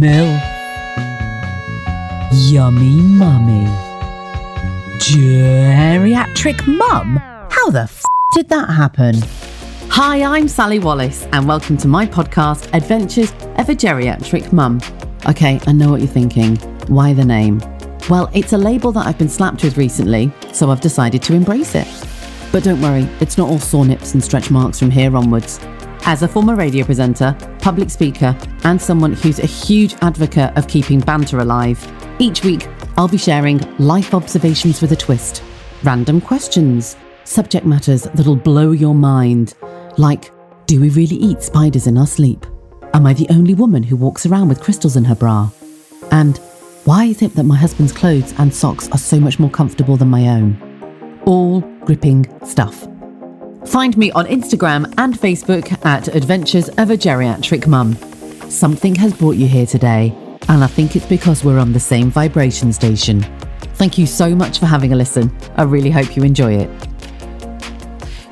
MILF. Yummy Mummy. Geriatric Mum? How the f did that happen? Hi, I'm Sally Wallace, and welcome to my podcast, Adventures of a Geriatric Mum. Okay, I know what you're thinking. Why the name? Well, it's a label that I've been slapped with recently, so I've decided to embrace it. But don't worry, it's not all sore nips and stretch marks from here onwards. As a former radio presenter, public speaker, and someone who's a huge advocate of keeping banter alive, each week I'll be sharing life observations with a twist, random questions, subject matters that'll blow your mind, like do we really eat spiders in our sleep? Am I the only woman who walks around with crystals in her bra? And why is it that my husband's clothes and socks are so much more comfortable than my own? All gripping stuff. Find me on Instagram and Facebook at Adventures of a Geriatric Mum. Something has brought you here today, and I think it's because we're on the same vibration station. Thank you so much for having a listen. I really hope you enjoy it.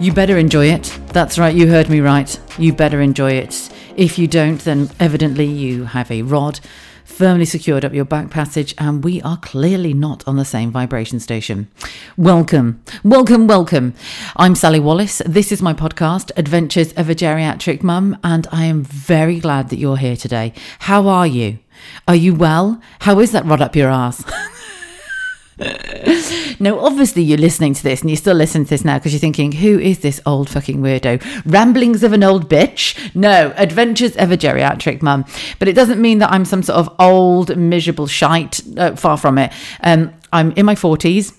You better enjoy it. That's right, you heard me right. You better enjoy it. If you don't, then evidently you have a rod firmly secured up your back passage, and we are clearly not on the same vibration station. Welcome, welcome, welcome. I'm Sally Wallace. This is my podcast, Adventures of a Geriatric Mum, and I am very glad that you're here today. How are you? Are you well? How is that rod up your ass? no, obviously you're listening to this and you still listen to this now because you're thinking, who is this old fucking weirdo? Ramblings of an old bitch? No, adventures of a geriatric mum. But it doesn't mean that I'm some sort of old, miserable shite. Uh, far from it. Um, I'm in my 40s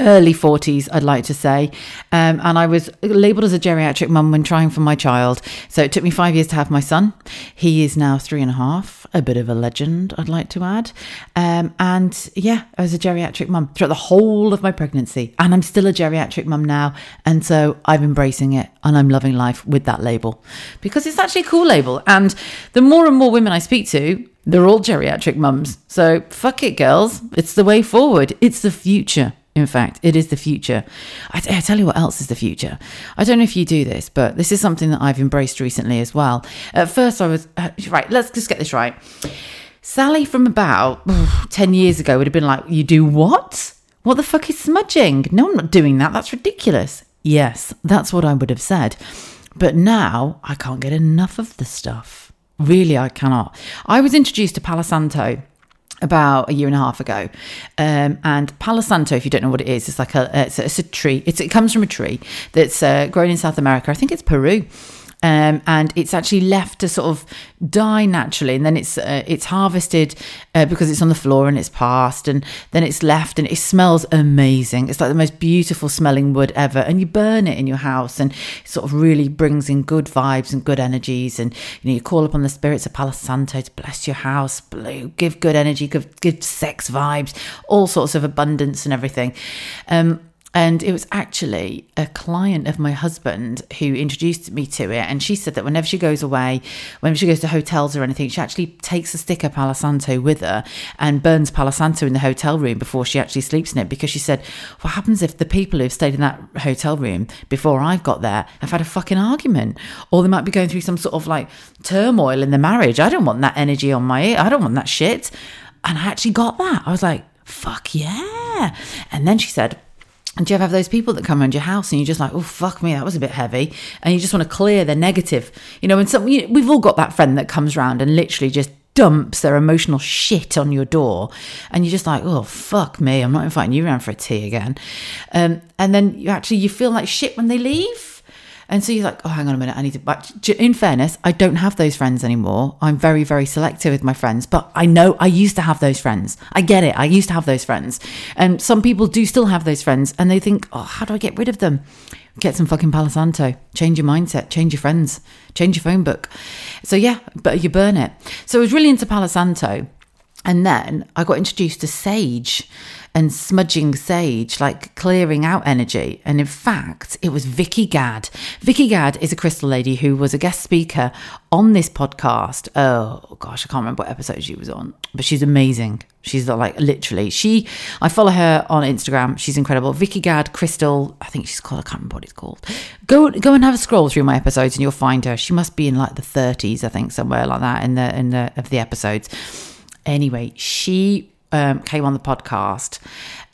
early 40s, I'd like to say. Um, and I was labelled as a geriatric mum when trying for my child. So it took me five years to have my son. He is now three and a half, a bit of a legend, I'd like to add. Um, and yeah, I was a geriatric mum throughout the whole of my pregnancy. And I'm still a geriatric mum now. And so I'm embracing it and I'm loving life with that label because it's actually a cool label. And the more and more women I speak to, they're all geriatric mums. So fuck it, girls. It's the way forward. It's the future. In fact, it is the future. I, tell you what else is the future. I don't know if you do this, but this is something that I've embraced recently as well. At first, I was, uh, right, let's just get this right. Sally from about oh, 10 years ago would have been like, You do what? What the fuck is smudging? No, I'm not doing that. That's ridiculous. Yes, that's what I would have said. But now I can't get enough of the stuff. Really, I cannot. I was introduced to Palo Santo about a year and a half ago. Um, and Palo Santo, if you don't know what it is, it's like a it's a, it's a tree. It's, it comes from a tree that's uh, grown in South America. I think it's Peru. Um, and it's actually left to sort of die naturally, and then it's uh, it's harvested uh, because it's on the floor and it's passed, and then it's left, and it smells amazing. It's like the most beautiful smelling wood ever, and you burn it in your house, and it sort of really brings in good vibes and good energies, and you know you call upon the spirits of Palo Santo to bless your house, blue, give good energy, give give sex vibes, all sorts of abundance and everything. Um, and it was actually a client of my husband who introduced me to it. And she said that whenever she goes away, whenever she goes to hotels or anything, she actually takes a stick of Palo Santo with her and burns Palo Santo in the hotel room before she actually sleeps in it. Because she said, What happens if the people who've stayed in that hotel room before I've got there have had a fucking argument? Or they might be going through some sort of like turmoil in the marriage. I don't want that energy on my I don't want that shit. And I actually got that. I was like, fuck yeah. And then she said, and do you ever have those people that come around your house and you're just like, oh, fuck me, that was a bit heavy. And you just want to clear the negative. You know, and some, you we've all got that friend that comes around and literally just dumps their emotional shit on your door. And you're just like, oh, fuck me, I'm not inviting you around for a tea again. Um, and then you actually, you feel like shit when they leave. And so you're like, oh, hang on a minute, I need to. But in fairness, I don't have those friends anymore. I'm very, very selective with my friends, but I know I used to have those friends. I get it. I used to have those friends. And some people do still have those friends and they think, oh, how do I get rid of them? Get some fucking Palo Santo. Change your mindset. Change your friends. Change your phone book. So yeah, but you burn it. So I was really into Palo Santo And then I got introduced to sage and smudging sage, like clearing out energy. And in fact, it was Vicky Gadd. Vicky Gadd is a crystal lady who was a guest speaker on this podcast. Oh gosh, I can't remember what episode she was on, but she's amazing. She's like literally, she, I follow her on Instagram. She's incredible. Vicky Gadd, Crystal, I think she's called, I can't remember what it's called. Go, go and have a scroll through my episodes and you'll find her. She must be in like the 30s, I think, somewhere like that in the, in the, of the episodes. Anyway, she um, came on the podcast.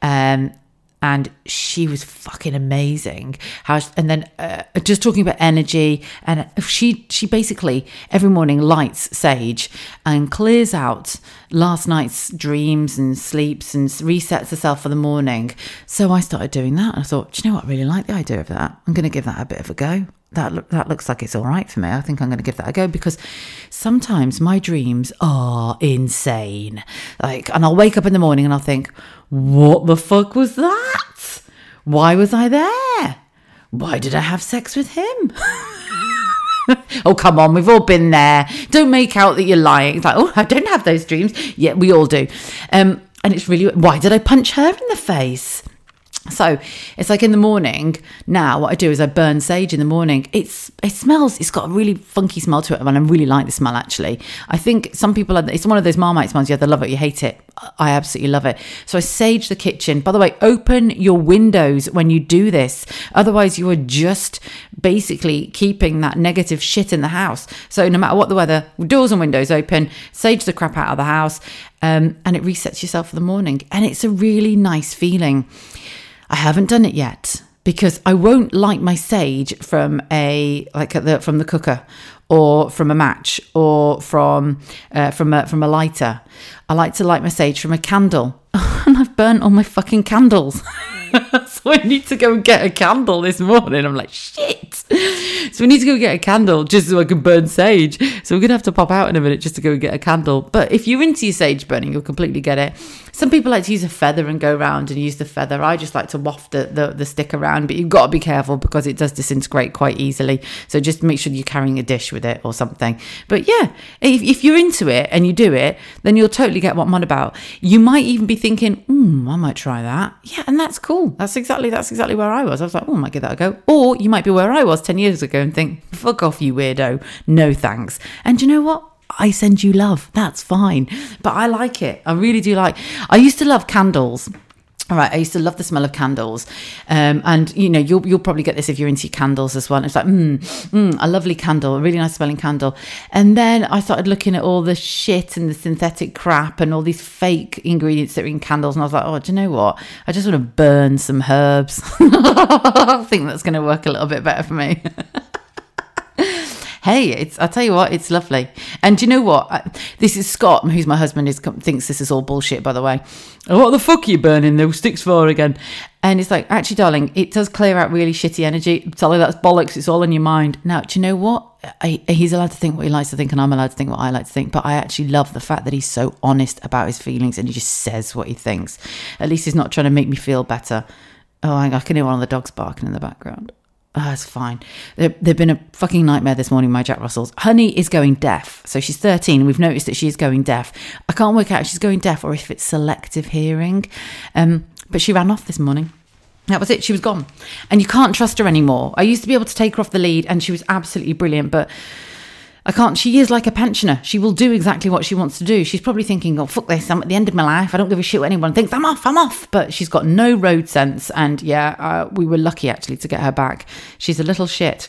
Um, and she was fucking amazing. How and then uh, just talking about energy, and she she basically every morning lights sage and clears out last night's dreams and sleeps and resets herself for the morning. So I started doing that, and I thought, you know what? I really like the idea of that. I'm going to give that a bit of a go that that looks like it's all right for me. I think I'm going to give that a go because sometimes my dreams are insane. Like, and I'll wake up in the morning and I'll think, what the fuck was that? Why was I there? Why did I have sex with him? oh, come on, we've all been there. Don't make out that you're lying. It's like, oh, I don't have those dreams. Yeah, we all do. Um, and it's really, why did I punch her in the face? So it's like in the morning now. What I do is I burn sage in the morning. It's it smells. It's got a really funky smell to it, and I really like the smell. Actually, I think some people are, it's one of those Marmite smells. You either love it, or you hate it. I absolutely love it. So I sage the kitchen. By the way, open your windows when you do this. Otherwise, you are just basically keeping that negative shit in the house. So no matter what the weather, doors and windows open. Sage the crap out of the house, um, and it resets yourself for the morning. And it's a really nice feeling. I haven't done it yet because I won't light my sage from a like the from the cooker or from a match or from uh, from a from a lighter. I like to light my sage from a candle, and I've burnt all my fucking candles. so I need to go and get a candle this morning. I'm like, shit. So we need to go get a candle just so I can burn sage. So we're gonna have to pop out in a minute just to go and get a candle. But if you're into your sage burning, you'll completely get it. Some people like to use a feather and go around and use the feather. I just like to waft the, the, the stick around, but you've got to be careful because it does disintegrate quite easily. So just make sure you're carrying a dish with it or something. But yeah, if, if you're into it and you do it, then you'll totally get what I'm on about. You might even be thinking, hmm, I might try that. Yeah, and that's cool. That's exactly that's exactly where I was. I was like, oh, I might give that a go. Or you might be where I was 10 years ago and think, fuck off, you weirdo. No thanks. And you know what? I send you love. That's fine. But I like it. I really do like. I used to love candles. All right, I used to love the smell of candles, um, and you know you'll you'll probably get this if you're into candles as well. It's like mm, mm, a lovely candle, a really nice smelling candle. And then I started looking at all the shit and the synthetic crap and all these fake ingredients that are in candles, and I was like, oh, do you know what? I just want to burn some herbs. I think that's going to work a little bit better for me. hey, it's I tell you what, it's lovely. And do you know what? I, this is Scott, who's my husband, is thinks this is all bullshit. By the way, what the fuck are you burning those sticks for again? And it's like, actually, darling, it does clear out really shitty energy. Tell you that's bollocks. It's all in your mind. Now, do you know what? I, he's allowed to think what he likes to think, and I'm allowed to think what I like to think. But I actually love the fact that he's so honest about his feelings and he just says what he thinks. At least he's not trying to make me feel better. Oh, I can hear one of the dogs barking in the background. Oh, it's fine. They've been a fucking nightmare this morning, my Jack Russells. Honey is going deaf. So she's 13. We've noticed that she is going deaf. I can't work out if she's going deaf or if it's selective hearing. Um, but she ran off this morning. That was it. She was gone. And you can't trust her anymore. I used to be able to take her off the lead and she was absolutely brilliant. But I can't. She is like a pensioner. She will do exactly what she wants to do. She's probably thinking, "Oh fuck this! I'm at the end of my life. I don't give a shit what anyone thinks. I'm off. I'm off." But she's got no road sense. And yeah, uh, we were lucky actually to get her back. She's a little shit.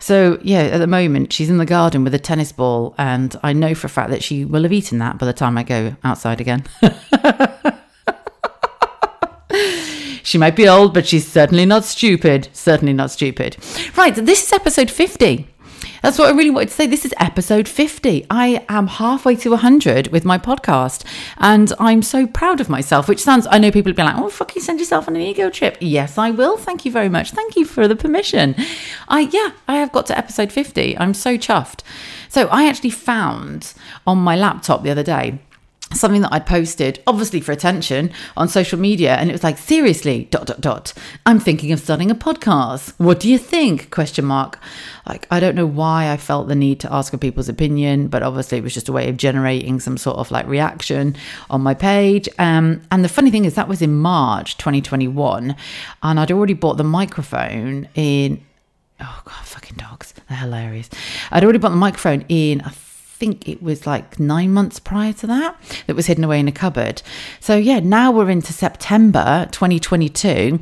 So yeah, at the moment she's in the garden with a tennis ball, and I know for a fact that she will have eaten that by the time I go outside again. she might be old, but she's certainly not stupid. Certainly not stupid. Right, this is episode 50. That's what I really wanted to say. This is episode 50. I am halfway to 100 with my podcast, and I'm so proud of myself, which sounds, I know people will be like, oh, fuck, you send yourself on an ego trip. Yes, I will. Thank you very much. Thank you for the permission. I, yeah, I have got to episode 50. I'm so chuffed. So I actually found on my laptop the other day, something that I'd posted, obviously for attention, on social media, and it was like, seriously, dot dot dot. I'm thinking of starting a podcast. What do you think? Question mark. Like I don't know why I felt the need to ask for people's opinion, but obviously it was just a way of generating some sort of like reaction on my page. Um, and the funny thing is that was in March 2021, and I'd already bought the microphone in. Oh god, fucking dogs! They're hilarious. I'd already bought the microphone in. I think it was like nine months prior to that that was hidden away in a cupboard. So, yeah, now we're into September 2022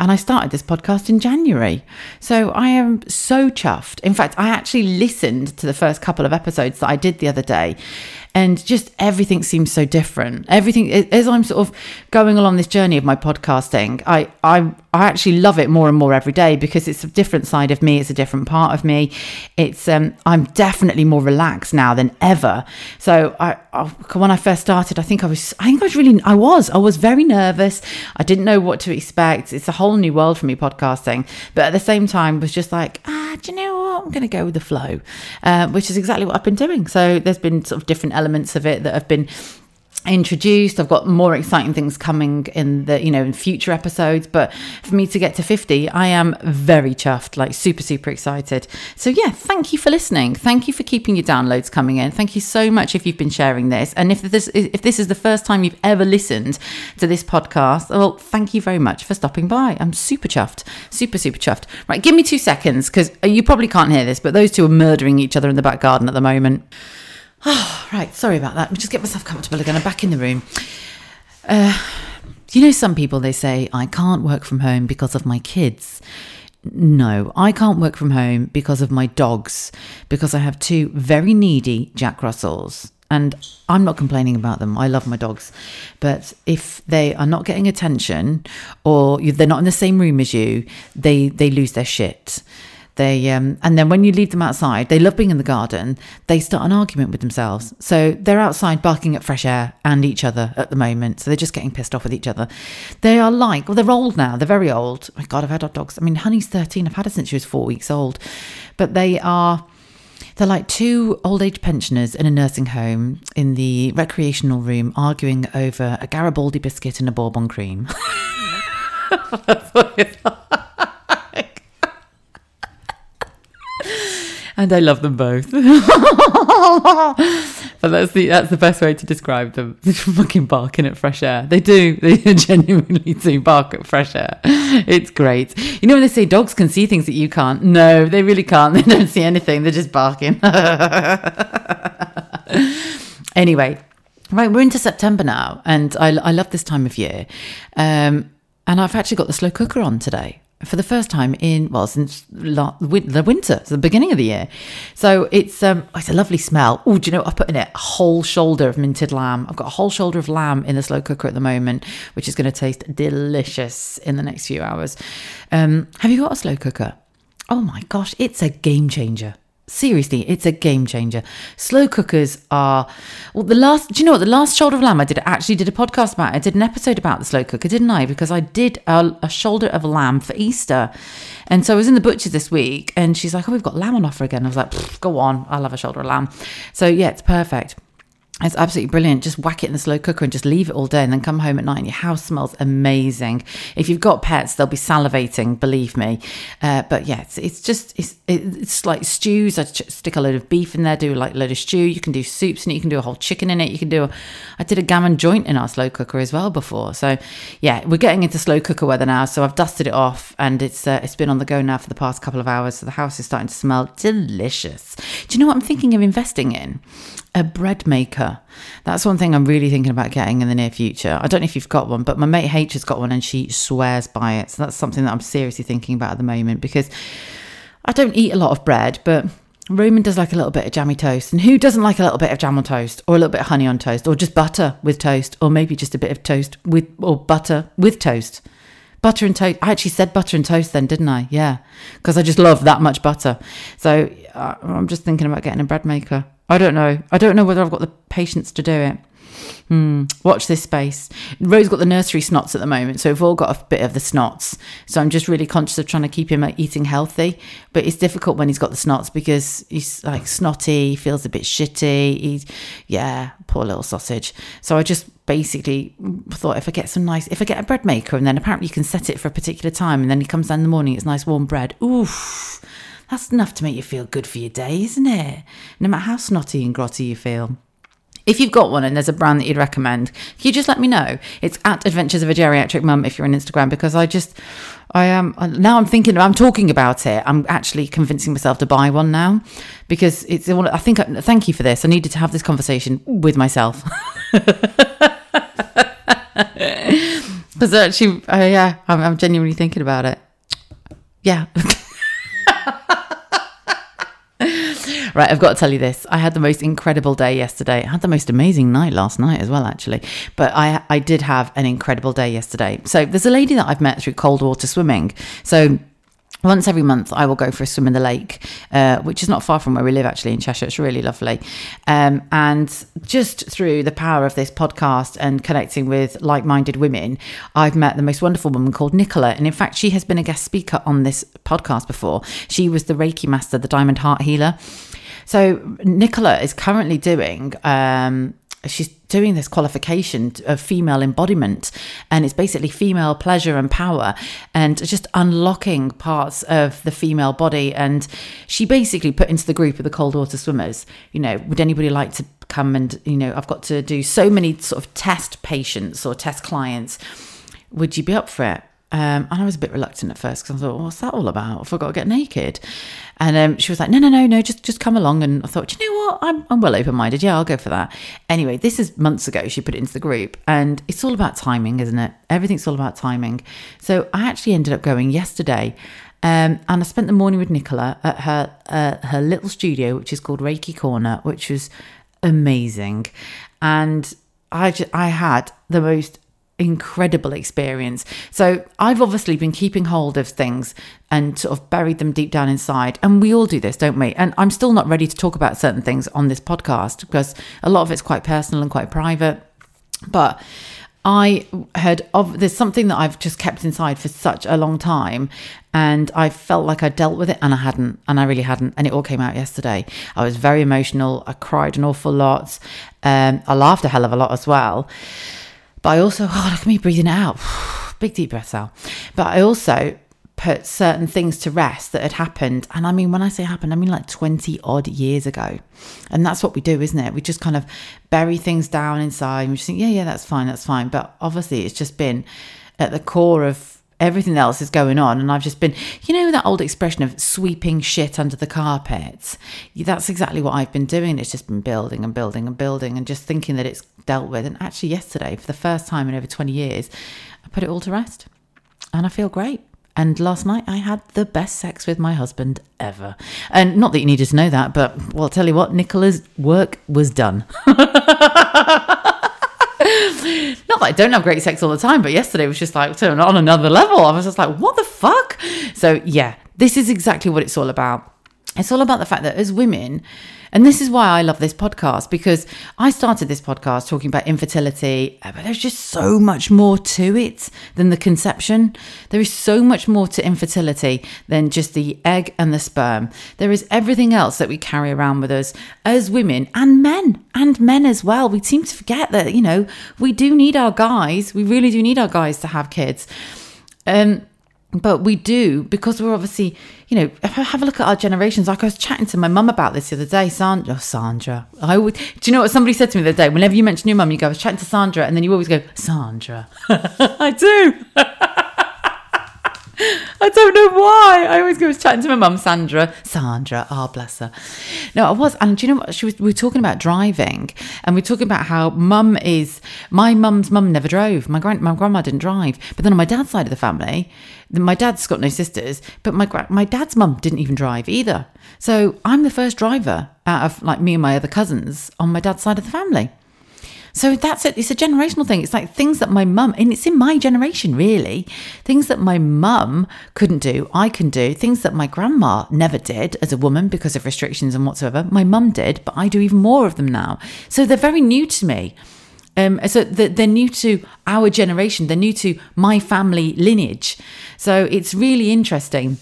and I started this podcast in January. So I am so chuffed. In fact, I actually listened to the first couple of episodes that I did the other day and just everything seems so different. Everything as I'm sort of going along this journey of my podcasting, I I I actually love it more and more every day because it's a different side of me. It's a different part of me. It's um I'm definitely more relaxed now than ever. So I, I when I first started, I think I was I think I was really I was I was very nervous. I didn't know what to expect. It's a whole new world for me podcasting, but at the same time was just like ah, do you know what? I'm going to go with the flow, uh, which is exactly what I've been doing. So there's been sort of different elements of it that have been introduced. I've got more exciting things coming in the you know in future episodes but for me to get to 50 i am very chuffed like super super excited. So yeah thank you for listening. Thank you for keeping your downloads coming in. Thank you so much if you've been sharing this. And if this if this is the first time you've ever listened to this podcast well thank you very much for stopping by. I'm super chuffed super super chuffed. Right give me two seconds because you probably can't hear this but those two are murdering each other in the back garden at the moment Oh, right. Sorry about that. Let me just get myself comfortable again. I'm back in the room. Uh, you know, some people they say, I can't work from home because of my kids. No, I can't work from home because of my dogs, because I have two very needy Jack Russells. And I'm not complaining about them. I love my dogs. But if they are not getting attention or they're not in the same room as you, they, they lose their shit. They um, and then when you leave them outside, they love being in the garden. They start an argument with themselves. So they're outside barking at fresh air and each other at the moment. So they're just getting pissed off with each other. They are like, well, they're old now. They're very old. My God, I've had hot dogs. I mean, Honey's thirteen. I've had her since she was four weeks old. But they are. They're like two old age pensioners in a nursing home in the recreational room arguing over a Garibaldi biscuit and a Bourbon cream. That's what it's and I love them both. but that's the that's the best way to describe them. They're fucking barking at fresh air. They do. They genuinely do bark at fresh air. It's great. You know when they say dogs can see things that you can't? No, they really can't. They don't see anything. They're just barking. anyway, right, we're into September now, and I, I love this time of year. Um, and I've actually got the slow cooker on today for the first time in well since la- the winter, so the beginning of the year. So it's um it's a lovely smell. Oh, do you know I've put in it a whole shoulder of minted lamb. I've got a whole shoulder of lamb in the slow cooker at the moment, which is going to taste delicious in the next few hours. Um, have you got a slow cooker? Oh my gosh, it's a game changer seriously, it's a game changer. Slow cookers are well. The last, do you know what? The last shoulder of lamb I did actually did a podcast about. I did an episode about the slow cooker, didn't I? Because I did a, a shoulder of lamb for Easter, and so I was in the butcher this week, and she's like, "Oh, we've got lamb on offer again." I was like, "Go on, I'll have a shoulder of lamb." So yeah, it's perfect. It's absolutely brilliant. Just whack it in the slow cooker and just leave it all day and then come home at night and your house smells amazing. If you've got pets, they'll be salivating, believe me. Uh, but yeah, it's, it's just, it's, it's like stews. I stick a load of beef in there, do like a load of stew. You can do soups it. You can do a whole chicken in it. You can do, a, I did a gammon joint in our slow cooker as well before. So yeah, we're getting into slow cooker weather now. So I've dusted it off and it's, uh, it's been on the go now for the past couple of hours. So the house is starting to smell delicious. Do you know what I'm thinking of investing in? A bread maker. That's one thing I'm really thinking about getting in the near future. I don't know if you've got one, but my mate H has got one and she swears by it. So that's something that I'm seriously thinking about at the moment because I don't eat a lot of bread, but Roman does like a little bit of jammy toast. And who doesn't like a little bit of jam on toast or a little bit of honey on toast or just butter with toast or maybe just a bit of toast with or butter with toast? Butter and toast. I actually said butter and toast then, didn't I? Yeah. Because I just love that much butter. So uh, I'm just thinking about getting a bread maker. I don't know. I don't know whether I've got the patience to do it. Hmm. Watch this space. Rose got the nursery snots at the moment, so we've all got a bit of the snots. So I'm just really conscious of trying to keep him eating healthy. But it's difficult when he's got the snots because he's like snotty, feels a bit shitty. He's, yeah, poor little sausage. So I just basically thought if I get some nice, if I get a bread maker and then apparently you can set it for a particular time and then he comes down in the morning, it's nice warm bread. Oof. That's enough to make you feel good for your day, isn't it? No matter how snotty and grotty you feel. If you've got one and there's a brand that you'd recommend, can you just let me know? It's at Adventures of a Geriatric Mum if you're on Instagram because I just, I am now I'm thinking, I'm talking about it. I'm actually convincing myself to buy one now because it's. I think. Thank you for this. I needed to have this conversation with myself. Because actually, uh, yeah, I'm, I'm genuinely thinking about it. Yeah. Right, I've got to tell you this. I had the most incredible day yesterday. I had the most amazing night last night as well, actually. But I I did have an incredible day yesterday. So there's a lady that I've met through cold water swimming. So once every month, I will go for a swim in the lake, uh, which is not far from where we live, actually, in Cheshire. It's really lovely. Um, and just through the power of this podcast and connecting with like minded women, I've met the most wonderful woman called Nicola. And in fact, she has been a guest speaker on this podcast before. She was the Reiki master, the Diamond Heart Healer. So Nicola is currently doing. Um, she's doing this qualification of female embodiment and it's basically female pleasure and power and just unlocking parts of the female body and she basically put into the group of the cold water swimmers you know would anybody like to come and you know i've got to do so many sort of test patients or test clients would you be up for it um, and I was a bit reluctant at first because I thought, well, what's that all about? I've got to get naked. And um, she was like, no, no, no, no, just just come along. And I thought, you know what? I'm, I'm well open minded. Yeah, I'll go for that. Anyway, this is months ago. She put it into the group, and it's all about timing, isn't it? Everything's all about timing. So I actually ended up going yesterday. Um, and I spent the morning with Nicola at her uh, her little studio, which is called Reiki Corner, which was amazing. And I just, I had the most incredible experience. So I've obviously been keeping hold of things and sort of buried them deep down inside. And we all do this, don't we? And I'm still not ready to talk about certain things on this podcast because a lot of it's quite personal and quite private. But I had of there's something that I've just kept inside for such a long time and I felt like I dealt with it and I hadn't and I really hadn't and it all came out yesterday. I was very emotional. I cried an awful lot. Um, I laughed a hell of a lot as well. But I also, oh, look at me breathing out. Big deep breaths out. But I also put certain things to rest that had happened. And I mean, when I say happened, I mean like 20 odd years ago. And that's what we do, isn't it? We just kind of bury things down inside and we just think, yeah, yeah, that's fine, that's fine. But obviously, it's just been at the core of everything else is going on. And i've just been you know that old expression of sweeping shit under the carpet? That's exactly what i've been doing. It's just been building and building and building and just thinking that it's dealt with. And actually yesterday for the first time in over 20 years i put it all to rest. And i feel great. And last night I had the best sex with my husband ever. And not that you needed to know that, but well, I'll tell you what, Nicola's work was done. Not that I don't have great sex all the time, but yesterday was just like on another level. I was just like, what the fuck? So, yeah, this is exactly what it's all about. It's all about the fact that as women, and this is why I love this podcast because I started this podcast talking about infertility, uh, but there's just so much more to it than the conception. There is so much more to infertility than just the egg and the sperm. There is everything else that we carry around with us as women and men, and men as well. We seem to forget that, you know, we do need our guys. We really do need our guys to have kids. Um, but we do because we're obviously you know have a look at our generations. Like i was chatting to my mum about this the other day sandra oh, sandra. I would do you know what somebody said to me the other day? Whenever you mention your mum you go i was chatting to sandra and then you always go sandra. I do I don't know why. I always go was chatting to my mum, Sandra. Sandra, ah, oh, bless her. No, I was, and do you know what? She was. We were talking about driving, and we are talking about how mum is. My mum's mum never drove. My grand, my grandma didn't drive. But then on my dad's side of the family, my dad's got no sisters, but my my dad's mum didn't even drive either. So I'm the first driver out of like me and my other cousins on my dad's side of the family. So that's it. It's a generational thing. It's like things that my mum, and it's in my generation, really. Things that my mum couldn't do, I can do. Things that my grandma never did as a woman because of restrictions and whatsoever. My mum did, but I do even more of them now. So they're very new to me. Um, so they're new to our generation. They're new to my family lineage. So it's really interesting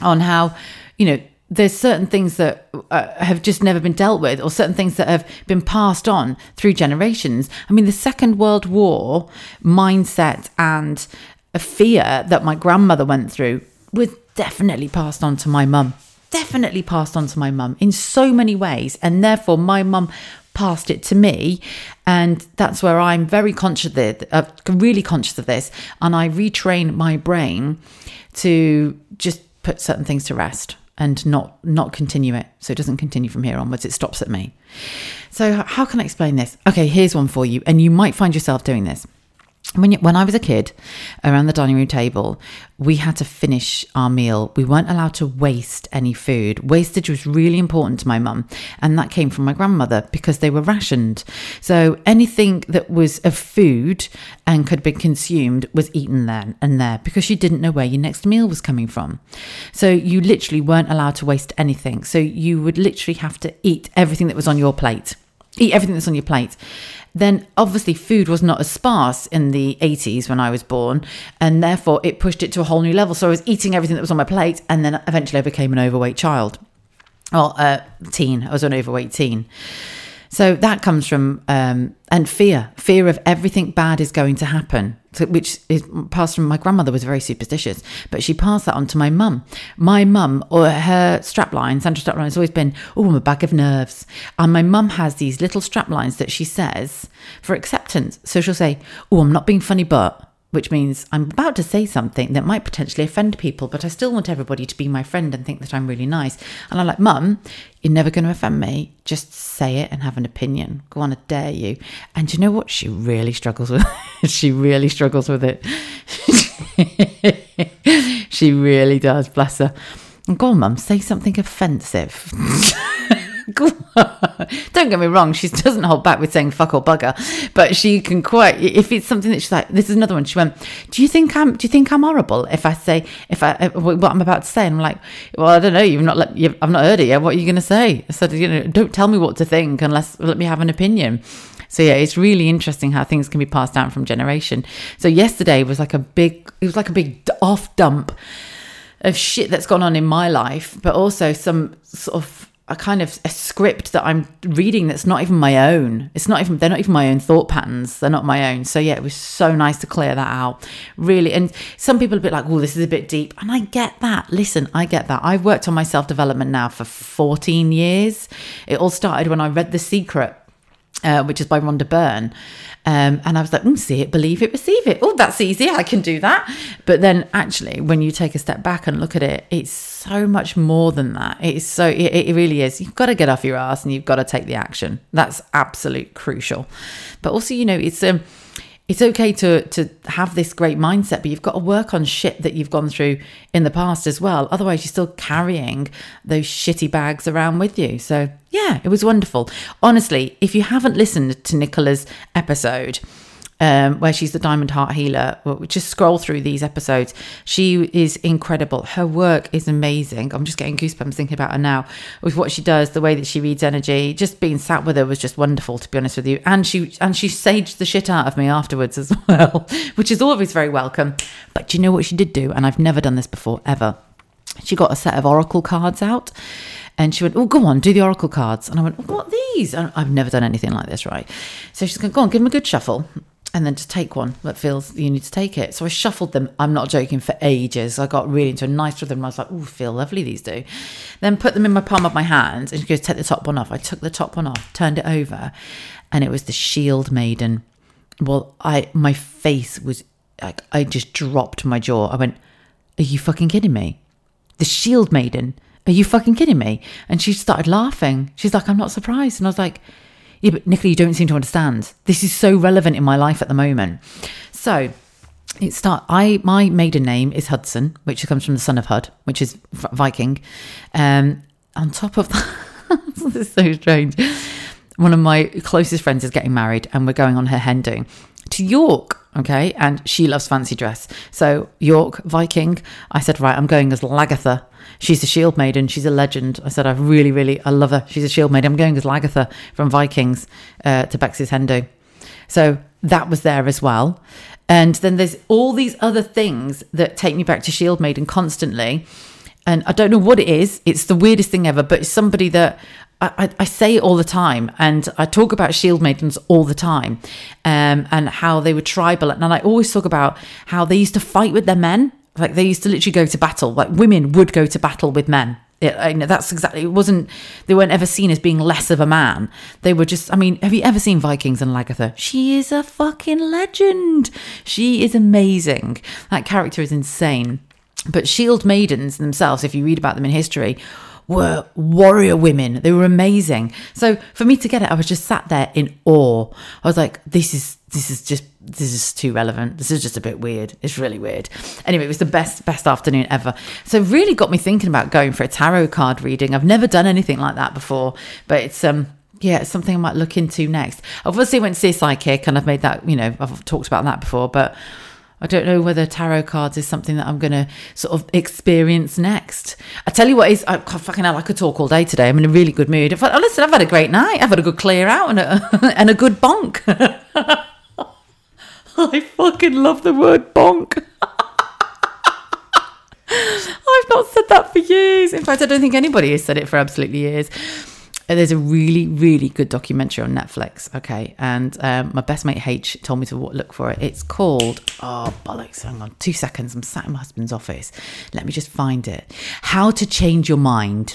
on how, you know, there's certain things that uh, have just never been dealt with, or certain things that have been passed on through generations. I mean, the Second World War mindset and a fear that my grandmother went through was definitely passed on to my mum. Definitely passed on to my mum in so many ways. And therefore, my mum passed it to me. And that's where I'm very conscious of it, uh, really conscious of this. And I retrain my brain to just put certain things to rest and not not continue it. So it doesn't continue from here onwards. It stops at me. So how can i explain this? Okay here's one for you and you might find yourself doing this when, when I was a kid, around the dining room table, we had to finish our meal. We weren't allowed to waste any food. Wastage was really important to my mum, and that came from my grandmother because they were rationed. So anything that was of food and could be consumed was eaten then and there because she didn't know where your next meal was coming from. So you literally weren't allowed to waste anything. So you would literally have to eat everything that was on your plate. Eat everything that's on your plate then obviously food was not as sparse in the 80s when I was born, and therefore it pushed it to a whole new level. So I was eating everything that was on my plate, and then eventually I became an overweight child. Well, uh, teen. I was an overweight teen. So that comes from um, and fear, fear of everything bad is going to happen, which is passed from my grandmother was very superstitious, but she passed that on to my mum. My mum or her strapline, Sandra strapline, has always been, oh, I'm a bag of nerves, and my mum has these little straplines that she says for acceptance. So she'll say, oh, I'm not being funny, but which means I'm about to say something that might potentially offend people, but I still want everybody to be my friend and think that I'm really nice. And I'm like, Mum, you're never going to offend me. Just say it and have an opinion. Go on, I dare you. And you know what? She really struggles with it. she really struggles with it. she really does, bless her. Go on, Mum, say something offensive. Don't get me wrong, she doesn't hold back with saying fuck or bugger, but she can quite if it's something that she's like. This is another one. She went, "Do you think I'm? Do you think I'm horrible if I say if I uh, what I'm about to say?" And I'm like, "Well, I don't know. You've not let. You've, I've not heard it yet. What are you going to say?" I said, "You know, don't tell me what to think unless let me have an opinion." So yeah, it's really interesting how things can be passed down from generation. So yesterday was like a big. It was like a big off dump of shit that's gone on in my life, but also some sort of a kind of a script that I'm reading that's not even my own. It's not even they're not even my own thought patterns. They're not my own. So yeah, it was so nice to clear that out. Really, and some people are a bit like, "Oh, this is a bit deep," and I get that. Listen, I get that. I've worked on my self development now for 14 years. It all started when I read The Secret uh, which is by Rhonda Byrne. Um, and I was like, mm, see it, believe it, receive it. Oh, that's easy. I can do that. But then actually, when you take a step back and look at it, it's so much more than that. It's so, it, it really is. You've got to get off your ass and you've got to take the action. That's absolute crucial. But also, you know, it's, um, it's okay to to have this great mindset, but you've got to work on shit that you've gone through in the past as well. Otherwise, you're still carrying those shitty bags around with you. So yeah, it was wonderful. Honestly, if you haven't listened to Nicola's episode, um, where she's the Diamond Heart Healer. Just scroll through these episodes. She is incredible. Her work is amazing. I'm just getting goosebumps thinking about her now with what she does, the way that she reads energy. Just being sat with her was just wonderful, to be honest with you. And she and she saged the shit out of me afterwards as well, which is always very welcome. But you know what she did do? And I've never done this before ever. She got a set of oracle cards out. And she went, Oh, go on, do the oracle cards. And I went, What these? I've never done anything like this, right? So she's going, Go on, give them a good shuffle and then just take one that feels you need to take it. So I shuffled them. I'm not joking for ages. I got really into a nice rhythm. I was like, "Oh, feel lovely these do." Then put them in my palm of my hand and she goes, "Take the top one off." I took the top one off, turned it over, and it was the Shield Maiden. Well, I my face was like I just dropped my jaw. I went, "Are you fucking kidding me?" The Shield Maiden. Are you fucking kidding me? And she started laughing. She's like, "I'm not surprised," and I was like yeah, but Nicola, you don't seem to understand. This is so relevant in my life at the moment. So it start. I my maiden name is Hudson, which comes from the son of Hud, which is Viking. Um, on top of that, this is so strange. One of my closest friends is getting married, and we're going on her hen do to York. Okay, and she loves fancy dress. So York Viking. I said, right, I'm going as Lagertha she's a shield maiden. She's a legend. I said, I really, really, I love her. She's a shield maiden. I'm going as Lagertha from Vikings uh, to Bex's Hendo. So that was there as well. And then there's all these other things that take me back to Shield Maiden constantly. And I don't know what it is. It's the weirdest thing ever, but it's somebody that I, I, say it all the time. And I talk about Shield Maidens all the time um, and how they were tribal. And I always talk about how they used to fight with their men. Like they used to literally go to battle. Like women would go to battle with men it, I know that's exactly. It wasn't. They weren't ever seen as being less of a man. They were just. I mean, have you ever seen Vikings and Lagertha? She is a fucking legend. She is amazing. That character is insane. But Shield maidens themselves, if you read about them in history, were warrior women. They were amazing. So for me to get it, I was just sat there in awe. I was like, this is this is just this is too relevant. This is just a bit weird. It's really weird. Anyway, it was the best best afternoon ever. So really got me thinking about going for a tarot card reading. I've never done anything like that before, but it's um yeah, it's something I might look into next. Obviously went to see a psychic and I've made that, you know, I've talked about that before, but I don't know whether tarot cards is something that I'm going to sort of experience next. I tell you what is, I fucking hell, I could talk all day today. I'm in a really good mood. I've, oh, listen, I've had a great night. I've had a good clear out and a, and a good bonk. I fucking love the word bonk. I've not said that for years. In fact, I don't think anybody has said it for absolutely years. Uh, there's a really, really good documentary on Netflix. Okay. And um, my best mate H told me to look for it. It's called, oh, bollocks. Hang on two seconds. I'm sat in my husband's office. Let me just find it. How to Change Your Mind.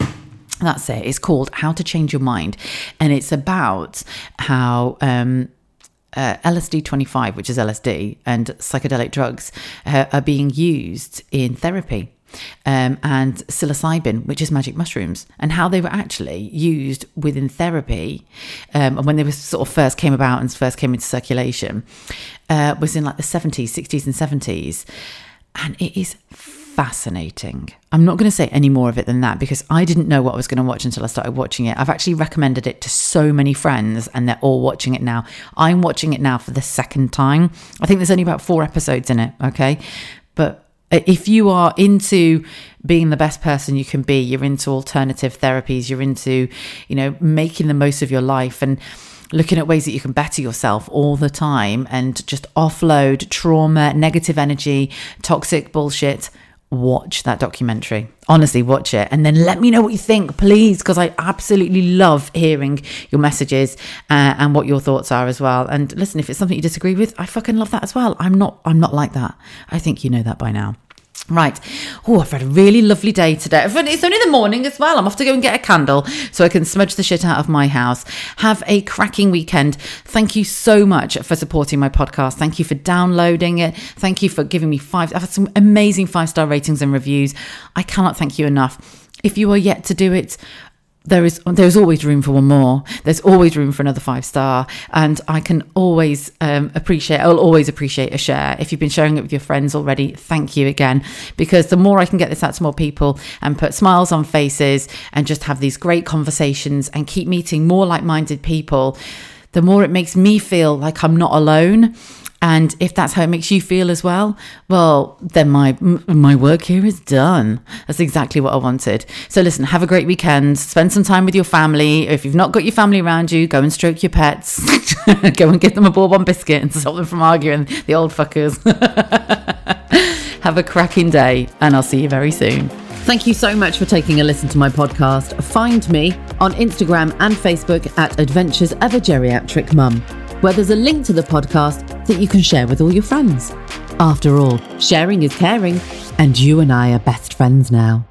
That's it. It's called How to Change Your Mind. And it's about how. Um, uh, LSD 25, which is LSD, and psychedelic drugs uh, are being used in therapy. Um, and psilocybin, which is magic mushrooms, and how they were actually used within therapy, um, and when they were sort of first came about and first came into circulation, uh, was in like the 70s, 60s, and 70s, and it is fascinating. I'm not going to say any more of it than that because I didn't know what I was going to watch until I started watching it. I've actually recommended it to so many friends and they're all watching it now. I'm watching it now for the second time. I think there's only about four episodes in it, okay? But Uh, if you are into being the best person you can be, you're into alternative therapies, you're into, you know, making the most of your life and looking at ways that you can better yourself all the time and just offload trauma, negative energy, toxic bullshit watch that documentary. Honestly, watch it and then let me know what you think, please, because I absolutely love hearing your messages uh, and what your thoughts are as well. And listen, if it's something you disagree with, I fucking love that as well. I'm not, I'm not like that. I think you know that by now. Right. Oh, I've had a really lovely day today. It's only the morning as well. I'm off to go and get a candle so I can smudge the shit out of my house. Have a cracking weekend. Thank you so much for supporting my podcast. Thank you for downloading it. Thank you for giving me five. I've had some amazing five star ratings and reviews. I cannot thank you enough. If you are yet to do it, there is there's always room for one more. There's always room for another five star. And i can always um, appreciate i'll always appreciate a share. If you've been sharing it with your friends already thank you again. Because the more i can get this out to more people and put smiles on faces and just have these great conversations and keep meeting more like-minded people the more it makes me feel like i'm not alone and if that's how it makes you feel as well, well, then my my work here is done. That's exactly what I wanted. So listen, have a great weekend. Spend some time with your family. If you've not got your family around you, go and stroke your pets. go and give them a bourbon biscuit and stop them from arguing, the old fuckers. have a cracking day, and I'll see you very soon. Thank you so much for taking a listen to my podcast. Find me on Instagram and Facebook at Adventures of a Geriatric Mum where there's a link to the podcast that you can share with all your friends. After all, sharing is caring, and you and I are best friends now.